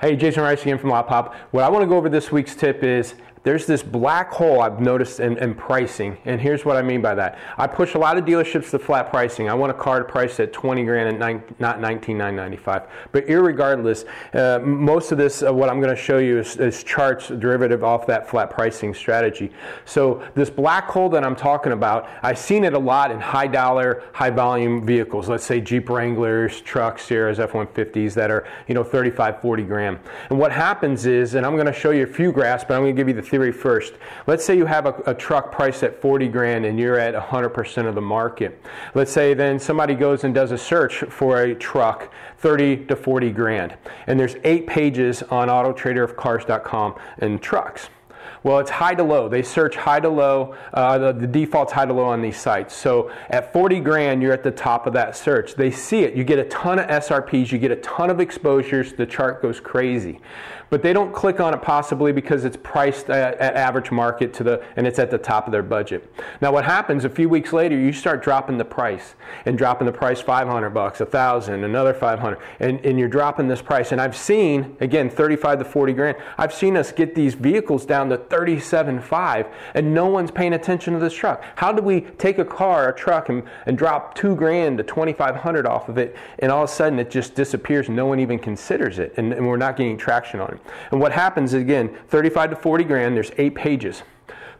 Hey, Jason Rice again from Lot Pop. What I want to go over this week's tip is there's this black hole I've noticed in, in, pricing, and here's what I mean by that. I push a lot of dealerships to flat pricing. I want a car to price at 20 grand and nine, not 19,995. But irregardless, uh, most of this, uh, what I'm going to show you is, is, charts derivative off that flat pricing strategy. So this black hole that I'm talking about, I've seen it a lot in high dollar, high volume vehicles. Let's say Jeep Wranglers, trucks, Sierras, F-150s that are you know 35, 40 grand. And what happens is, and I'm going to show you a few graphs, but I'm going to give you the theory first. Let's say you have a, a truck priced at 40 grand and you're at 100% of the market. Let's say then somebody goes and does a search for a truck 30 to 40 grand. And there's eight pages on autotraderofcars.com and trucks. Well, it's high to low. They search high to low. Uh, the, the default's high to low on these sites. So at 40 grand, you're at the top of that search. They see it. You get a ton of SRPs. You get a ton of exposures. The chart goes crazy but they don't click on it possibly because it's priced at, at, average market to the and it's at the top of their budget. Now what happens a few weeks later you start dropping the price and dropping the price 500 bucks, a 1000, another 500 and, and you're dropping this price and I've seen again 35 to 40 grand. I've seen us get these vehicles down to 37.5 and no one's paying attention to this truck. How do we take a car, a truck and, and drop 2 grand to 2500 off of it and all of a sudden it just disappears no one even considers it and, and we're not getting traction on it. And what happens again, 35 to 40 grand, there's eight pages.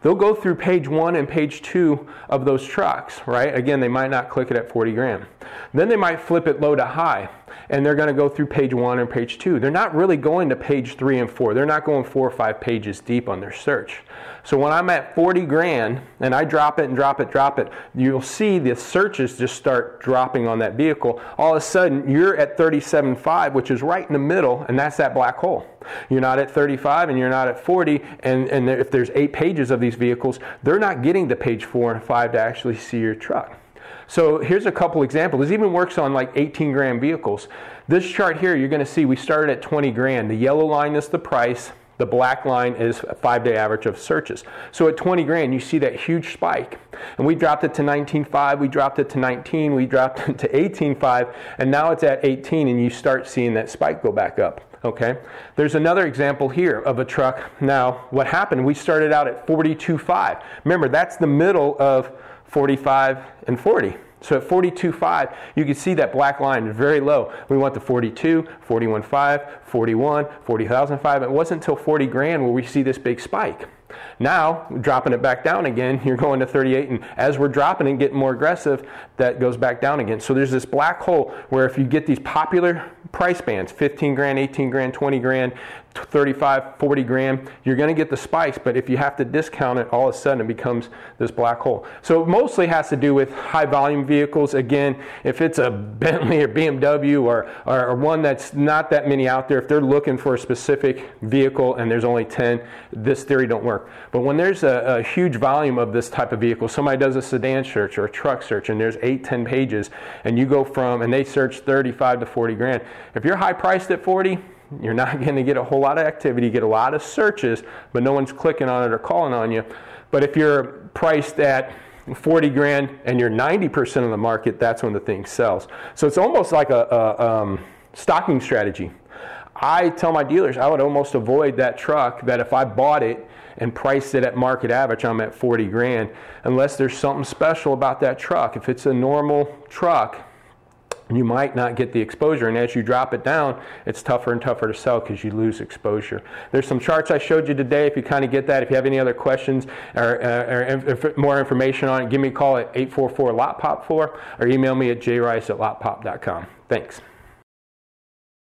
They'll go through page one and page two of those trucks, right? Again, they might not click it at 40 grand. Then they might flip it low to high, and they're going to go through page one and page two. They're not really going to page three and four. They're not going four or five pages deep on their search. So when I'm at 40 grand and I drop it and drop it, drop it, you'll see the searches just start dropping on that vehicle. All of a sudden, you're at 37.5, which is right in the middle, and that's that black hole. You're not at 35 and you're not at 40, and, and if there's eight pages of these vehicles, they're not getting to page four and five to actually see your truck. So here's a couple examples. This even works on like 18 grand vehicles. This chart here, you're going to see we started at 20 grand. The yellow line is the price. The black line is a five day average of searches. So at 20 grand, you see that huge spike. And we dropped it to 19.5, we dropped it to 19, we dropped it to 18.5, and now it's at 18, and you start seeing that spike go back up. Okay? There's another example here of a truck. Now, what happened? We started out at 42.5. Remember, that's the middle of 45 and 40. So at 42.5, you can see that black line is very low. We went to 42, 41.5, 41, 40,005. It wasn't until 40 grand where we see this big spike. Now, dropping it back down again, you're going to 38, and as we're dropping and getting more aggressive, that goes back down again. So there's this black hole where if you get these popular price bands 15 grand, 18 grand, 20 grand, 35, 40 grand, you're going to get the spikes, but if you have to discount it, all of a sudden it becomes this black hole. So it mostly has to do with high volume vehicles. Again, if it's a Bentley or BMW or, or, or, one that's not that many out there, if they're looking for a specific vehicle and there's only 10, this theory don't work. But when there's a, a huge volume of this type of vehicle, somebody does a sedan search or a truck search and there's 8, 10 pages, and you go from, and they search 35 to 40 grand. If you're high priced at 40, you're not going to get a whole lot of activity, get a lot of searches, but no one's clicking on it or calling on you. But if you're priced at 40 grand and you're 90% of the market, that's when the thing sells. So it's almost like a, a um, stocking strategy. I tell my dealers I would almost avoid that truck that if I bought it and priced it at market average, I'm at 40 grand, unless there's something special about that truck. If it's a normal truck, you might not get the exposure. And as you drop it down, it's tougher and tougher to sell because you lose exposure. There's some charts I showed you today. If you kind of get that, if you have any other questions or, uh, or more information on it, give me a call at 844 LOTPOP4 or email me at jrice at lotpop.com. Thanks.